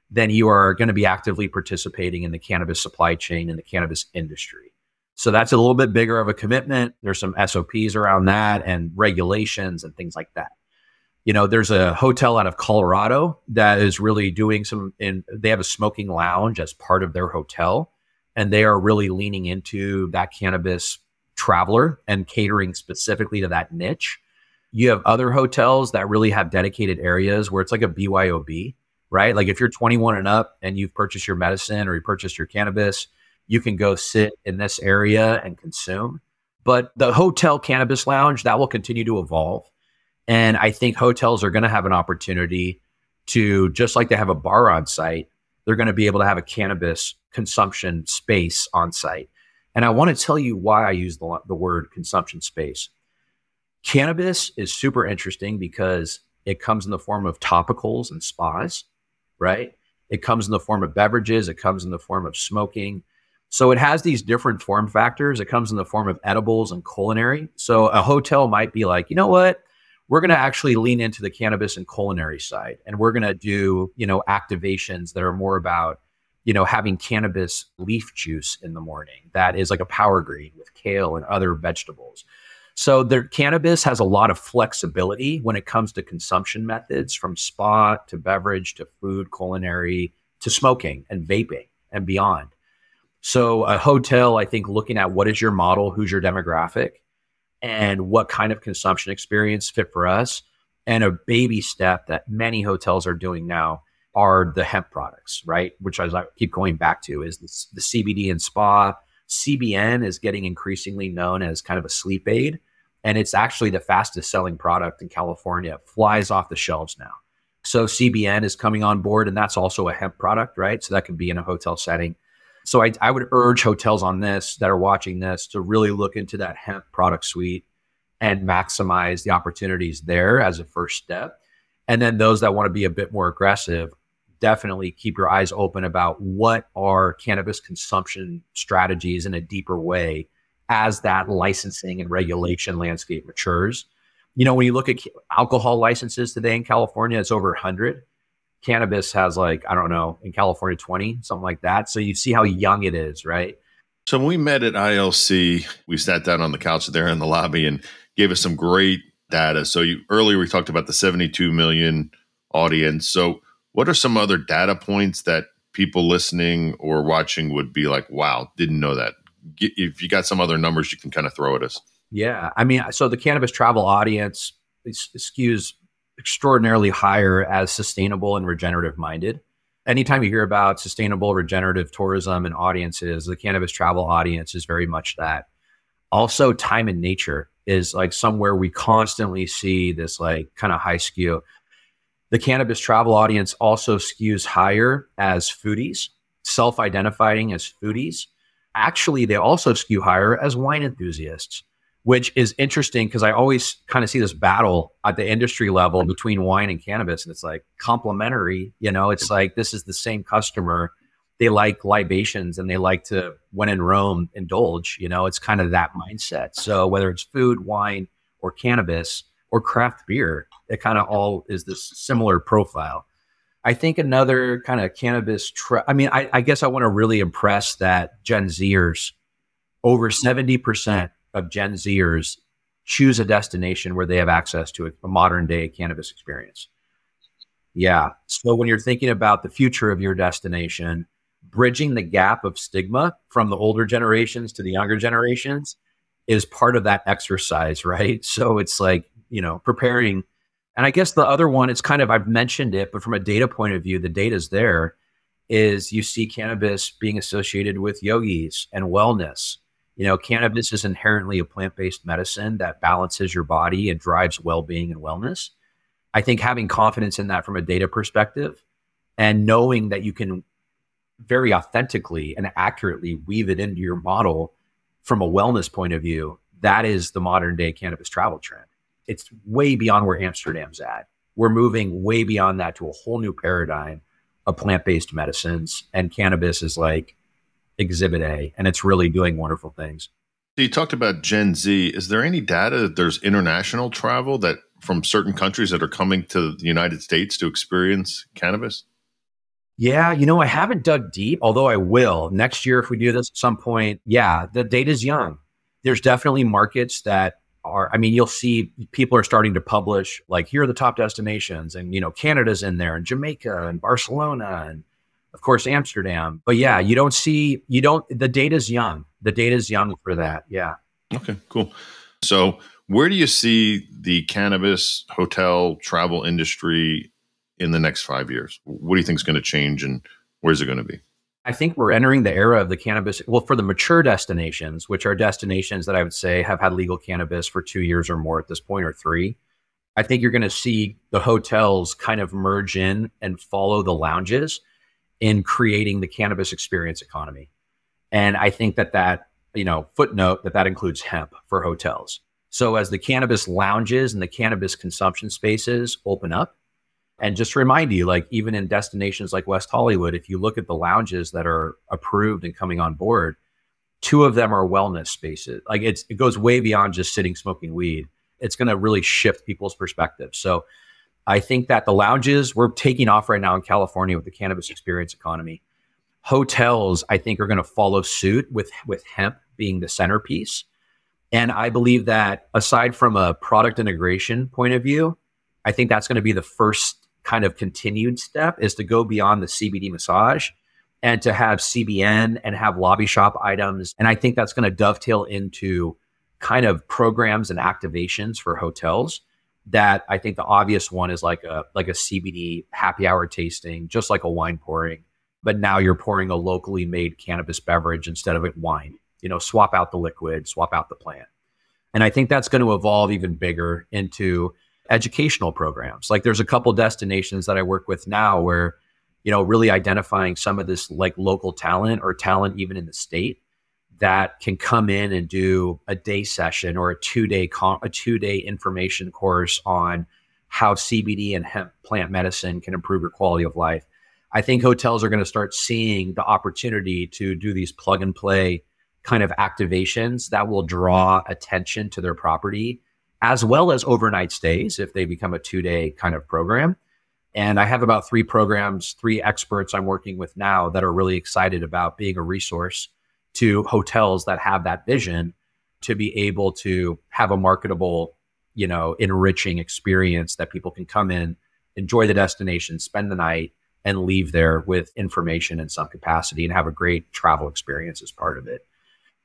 then you are going to be actively participating in the cannabis supply chain and the cannabis industry. So that's a little bit bigger of a commitment. There's some SOPs around that and regulations and things like that. You know, there's a hotel out of Colorado that is really doing some, and they have a smoking lounge as part of their hotel. And they are really leaning into that cannabis traveler and catering specifically to that niche. You have other hotels that really have dedicated areas where it's like a BYOB, right? Like if you're 21 and up and you've purchased your medicine or you purchased your cannabis, you can go sit in this area and consume. But the hotel cannabis lounge, that will continue to evolve. And I think hotels are going to have an opportunity to just like they have a bar on site, they're going to be able to have a cannabis consumption space on site. And I want to tell you why I use the, the word consumption space. Cannabis is super interesting because it comes in the form of topicals and spas, right? It comes in the form of beverages, it comes in the form of smoking. So it has these different form factors. It comes in the form of edibles and culinary. So a hotel might be like, you know what? We're going to actually lean into the cannabis and culinary side, and we're going to do, you know, activations that are more about, you know, having cannabis leaf juice in the morning. That is like a power green with kale and other vegetables. So their cannabis has a lot of flexibility when it comes to consumption methods from spa to beverage to food, culinary to smoking and vaping and beyond. So a hotel, I think looking at what is your model, who's your demographic, and what kind of consumption experience fit for us. And a baby step that many hotels are doing now are the hemp products, right? Which I keep going back to is the CBD and spa. CBN is getting increasingly known as kind of a sleep aid. And it's actually the fastest selling product in California, it flies off the shelves now. So CBN is coming on board, and that's also a hemp product, right? So that could be in a hotel setting. So I, I would urge hotels on this that are watching this to really look into that hemp product suite and maximize the opportunities there as a first step. And then those that want to be a bit more aggressive, definitely keep your eyes open about what are cannabis consumption strategies in a deeper way as that licensing and regulation landscape matures. You know, when you look at alcohol licenses today in California, it's over 100 cannabis has like I don't know in California 20 something like that. So you see how young it is, right? So when we met at ILC, we sat down on the couch there in the lobby and gave us some great data. So you, earlier we talked about the 72 million audience. So what are some other data points that people listening or watching would be like, "Wow, didn't know that." If you got some other numbers, you can kind of throw at us. Yeah, I mean, so the cannabis travel audience skews extraordinarily higher as sustainable and regenerative minded. Anytime you hear about sustainable regenerative tourism and audiences, the cannabis travel audience is very much that. Also, time in nature is like somewhere we constantly see this like kind of high skew. The cannabis travel audience also skews higher as foodies, self identifying as foodies. Actually, they also skew higher as wine enthusiasts which is interesting because I always kind of see this battle at the industry level between wine and cannabis. And it's like complementary, you know, it's like this is the same customer. They like libations and they like to, when in Rome, indulge, you know, it's kind of that mindset. So whether it's food, wine, or cannabis or craft beer, it kind of all is this similar profile. I think another kind of cannabis, tra- I mean, I, I guess I want to really impress that Gen Zers, over 70% of Gen Zers choose a destination where they have access to a, a modern day cannabis experience. Yeah. So when you're thinking about the future of your destination, bridging the gap of stigma from the older generations to the younger generations is part of that exercise, right? So it's like, you know, preparing. And I guess the other one, it's kind of, I've mentioned it, but from a data point of view, the data's there, is you see cannabis being associated with yogis and wellness you know, cannabis is inherently a plant based medicine that balances your body and drives well being and wellness. I think having confidence in that from a data perspective and knowing that you can very authentically and accurately weave it into your model from a wellness point of view, that is the modern day cannabis travel trend. It's way beyond where Amsterdam's at. We're moving way beyond that to a whole new paradigm of plant based medicines. And cannabis is like Exhibit A, and it's really doing wonderful things. So You talked about Gen Z. Is there any data that there's international travel that from certain countries that are coming to the United States to experience cannabis? Yeah, you know, I haven't dug deep, although I will next year if we do this at some point. Yeah, the data's young. There's definitely markets that are, I mean, you'll see people are starting to publish like here are the top destinations, and you know, Canada's in there, and Jamaica, and Barcelona, and of course, Amsterdam. But yeah, you don't see, you don't, the data's young. The data's young for that. Yeah. Okay, cool. So, where do you see the cannabis hotel travel industry in the next five years? What do you think is going to change and where's it going to be? I think we're entering the era of the cannabis. Well, for the mature destinations, which are destinations that I would say have had legal cannabis for two years or more at this point, or three, I think you're going to see the hotels kind of merge in and follow the lounges in creating the cannabis experience economy. And I think that that, you know, footnote that that includes hemp for hotels. So as the cannabis lounges and the cannabis consumption spaces open up, and just to remind you, like even in destinations like West Hollywood, if you look at the lounges that are approved and coming on board, two of them are wellness spaces. Like it's it goes way beyond just sitting smoking weed. It's going to really shift people's perspective. So I think that the lounges we're taking off right now in California with the cannabis experience economy. Hotels, I think, are going to follow suit with with hemp being the centerpiece. And I believe that aside from a product integration point of view, I think that's going to be the first kind of continued step is to go beyond the CBD massage and to have CBN and have lobby shop items. And I think that's going to dovetail into kind of programs and activations for hotels that I think the obvious one is like a like a CBD happy hour tasting, just like a wine pouring. But now you're pouring a locally made cannabis beverage instead of a wine. You know, swap out the liquid, swap out the plant. And I think that's going to evolve even bigger into educational programs. Like there's a couple destinations that I work with now where, you know, really identifying some of this like local talent or talent even in the state that can come in and do a day session or a two day con- a two day information course on how CBD and hemp plant medicine can improve your quality of life. I think hotels are going to start seeing the opportunity to do these plug and play kind of activations that will draw attention to their property as well as overnight stays if they become a two day kind of program. And I have about three programs, three experts I'm working with now that are really excited about being a resource to hotels that have that vision to be able to have a marketable, you know, enriching experience that people can come in, enjoy the destination, spend the night, and leave there with information in some capacity and have a great travel experience as part of it.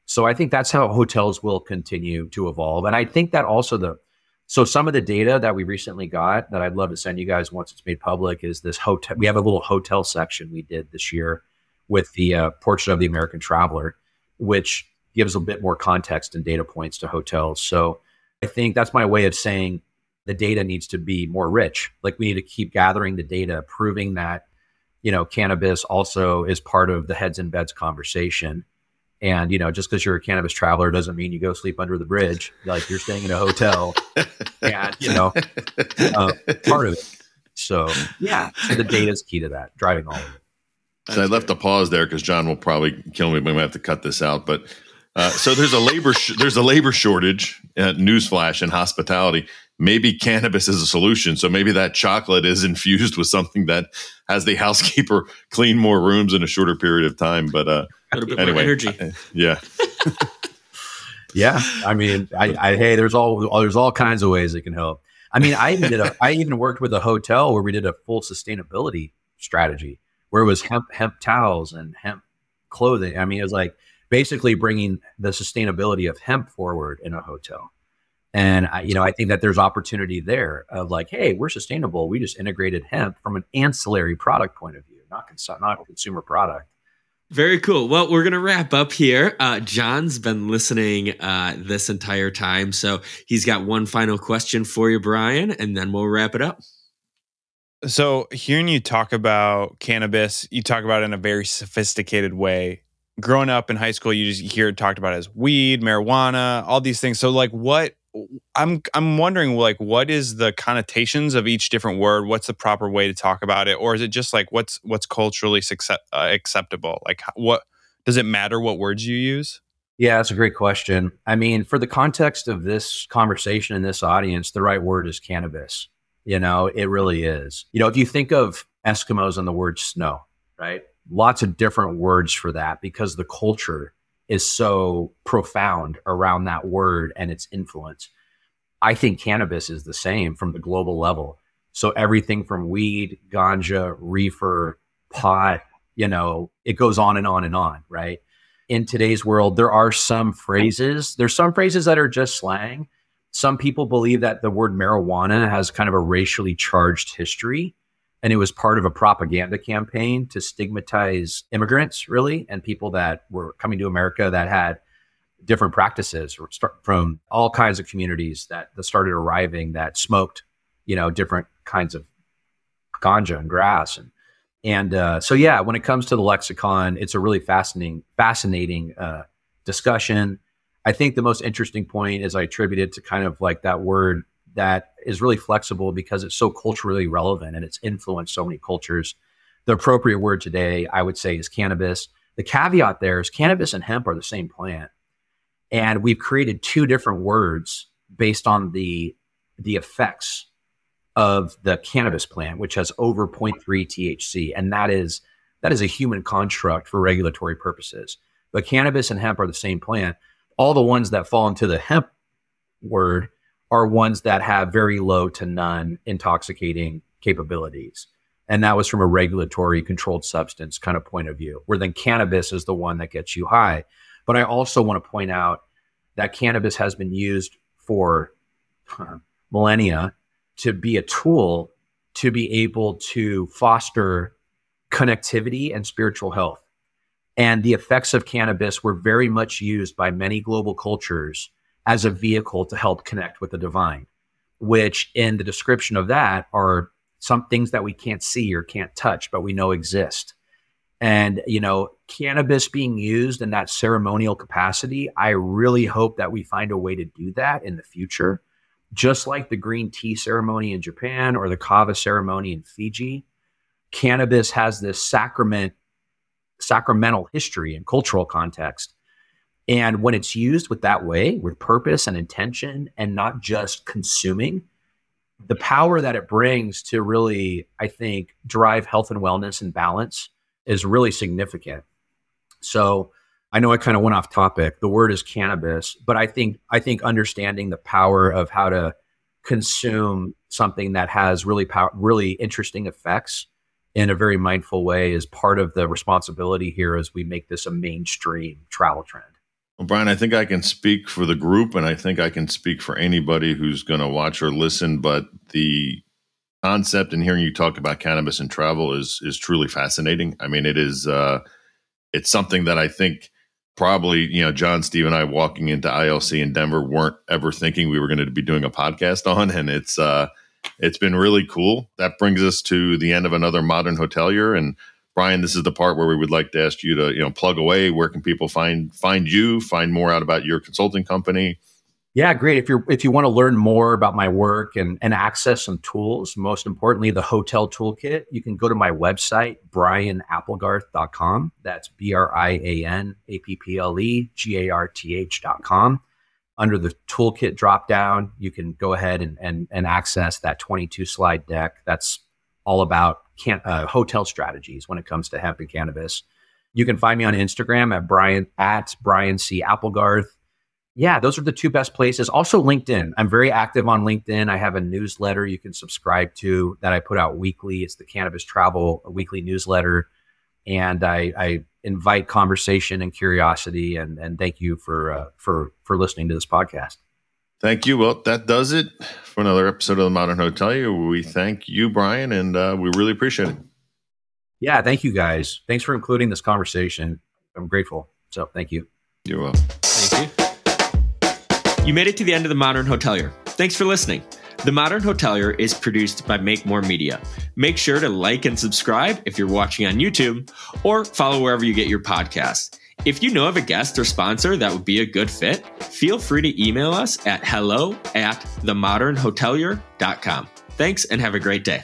So I think that's how hotels will continue to evolve. And I think that also the so some of the data that we recently got that I'd love to send you guys once it's made public is this hotel. We have a little hotel section we did this year with the uh, portrait of the American traveler, which gives a bit more context and data points to hotels. So I think that's my way of saying the data needs to be more rich. Like we need to keep gathering the data, proving that you know cannabis also is part of the heads and beds conversation and you know, just because you're a cannabis traveler doesn't mean you go sleep under the bridge. Like you're staying in a hotel, and you know, uh, part of it. So yeah, so the data is key to that. Driving all of it. So I left a pause there because John will probably kill me. We might have to cut this out. But uh, so there's a labor sh- there's a labor shortage. Uh, newsflash in hospitality. Maybe cannabis is a solution. So maybe that chocolate is infused with something that has the housekeeper clean more rooms in a shorter period of time. But uh, a little bit anyway, more energy. Uh, yeah. yeah. I mean, I, I, hey, there's all there's all kinds of ways it can help. I mean, I even did a, I even worked with a hotel where we did a full sustainability strategy where it was hemp hemp towels and hemp clothing. I mean, it was like basically bringing the sustainability of hemp forward in a hotel. And I, you know, I think that there's opportunity there of like, hey, we're sustainable. We just integrated hemp from an ancillary product point of view, not cons- not a consumer product. Very cool. Well, we're going to wrap up here. Uh, John's been listening uh, this entire time. So he's got one final question for you, Brian, and then we'll wrap it up. So, hearing you talk about cannabis, you talk about it in a very sophisticated way. Growing up in high school, you just hear it talked about as weed, marijuana, all these things. So, like, what I'm I'm wondering like what is the connotations of each different word? What's the proper way to talk about it, or is it just like what's what's culturally success, uh, acceptable? Like what does it matter what words you use? Yeah, that's a great question. I mean, for the context of this conversation in this audience, the right word is cannabis. You know, it really is. You know, if you think of Eskimos and the word snow, right? Lots of different words for that because the culture is so profound around that word and its influence. I think cannabis is the same from the global level. So everything from weed, ganja, reefer, pot, you know, it goes on and on and on, right? In today's world, there are some phrases, there's some phrases that are just slang. Some people believe that the word marijuana has kind of a racially charged history and it was part of a propaganda campaign to stigmatize immigrants really and people that were coming to america that had different practices from all kinds of communities that, started arriving that smoked you know, different kinds of ganja and grass and and uh, so yeah, when it comes to the lexicon, it's a really fascinating fascinating uh, discussion. I think the most interesting point is I attribute it to kind of like that word that is really flexible because it's so culturally relevant and it's influenced so many cultures. The appropriate word today, I would say, is cannabis. The caveat there is cannabis and hemp are the same plant. And we've created two different words based on the the effects of the cannabis plant, which has over 0.3 THC, and that is that is a human construct for regulatory purposes. But cannabis and hemp are the same plant. All the ones that fall into the hemp word are ones that have very low to none intoxicating capabilities. And that was from a regulatory controlled substance kind of point of view, where then cannabis is the one that gets you high. But I also want to point out that cannabis has been used for millennia to be a tool to be able to foster connectivity and spiritual health. And the effects of cannabis were very much used by many global cultures as a vehicle to help connect with the divine, which in the description of that are some things that we can't see or can't touch, but we know exist. And, you know, cannabis being used in that ceremonial capacity, I really hope that we find a way to do that in the future. Just like the green tea ceremony in Japan or the kava ceremony in Fiji, cannabis has this sacrament, sacramental history and cultural context and when it's used with that way, with purpose and intention, and not just consuming, the power that it brings to really, I think, drive health and wellness and balance is really significant. So I know I kind of went off topic. The word is cannabis, but I think I think understanding the power of how to consume something that has really power, really interesting effects in a very mindful way is part of the responsibility here as we make this a mainstream travel trend. Well, Brian, I think I can speak for the group and I think I can speak for anybody who's going to watch or listen, but the concept and hearing you talk about cannabis and travel is is truly fascinating. I mean, it is uh it's something that I think probably, you know, John, Steve and I walking into ILC in Denver weren't ever thinking we were going to be doing a podcast on and it's uh it's been really cool. That brings us to the end of another modern hotelier and Brian, this is the part where we would like to ask you to, you know, plug away. Where can people find find you, find more out about your consulting company? Yeah, great. If you're if you want to learn more about my work and, and access some tools, most importantly, the hotel toolkit, you can go to my website, brianapplegarth.com. That's B-R-I-A-N-A-P-P-L-E-G-A-R-T-H.com. Under the toolkit drop down, you can go ahead and, and, and access that 22 slide deck. That's all about can, uh, hotel strategies when it comes to hemp and cannabis. You can find me on Instagram at Brian at Brian C Applegarth. Yeah, those are the two best places. Also LinkedIn. I'm very active on LinkedIn. I have a newsletter you can subscribe to that I put out weekly. It's the Cannabis Travel weekly newsletter, and I, I invite conversation and curiosity. And and thank you for uh, for for listening to this podcast. Thank you. Well, that does it for another episode of the Modern Hotelier. We thank you, Brian, and uh, we really appreciate it. Yeah, thank you guys. Thanks for including this conversation. I'm grateful. So, thank you. You're welcome. Thank you. You made it to the end of the Modern Hotelier. Thanks for listening. The Modern Hotelier is produced by Make More Media. Make sure to like and subscribe if you're watching on YouTube or follow wherever you get your podcasts. If you know of a guest or sponsor that would be a good fit, feel free to email us at hello at themodernhotelier.com. Thanks and have a great day.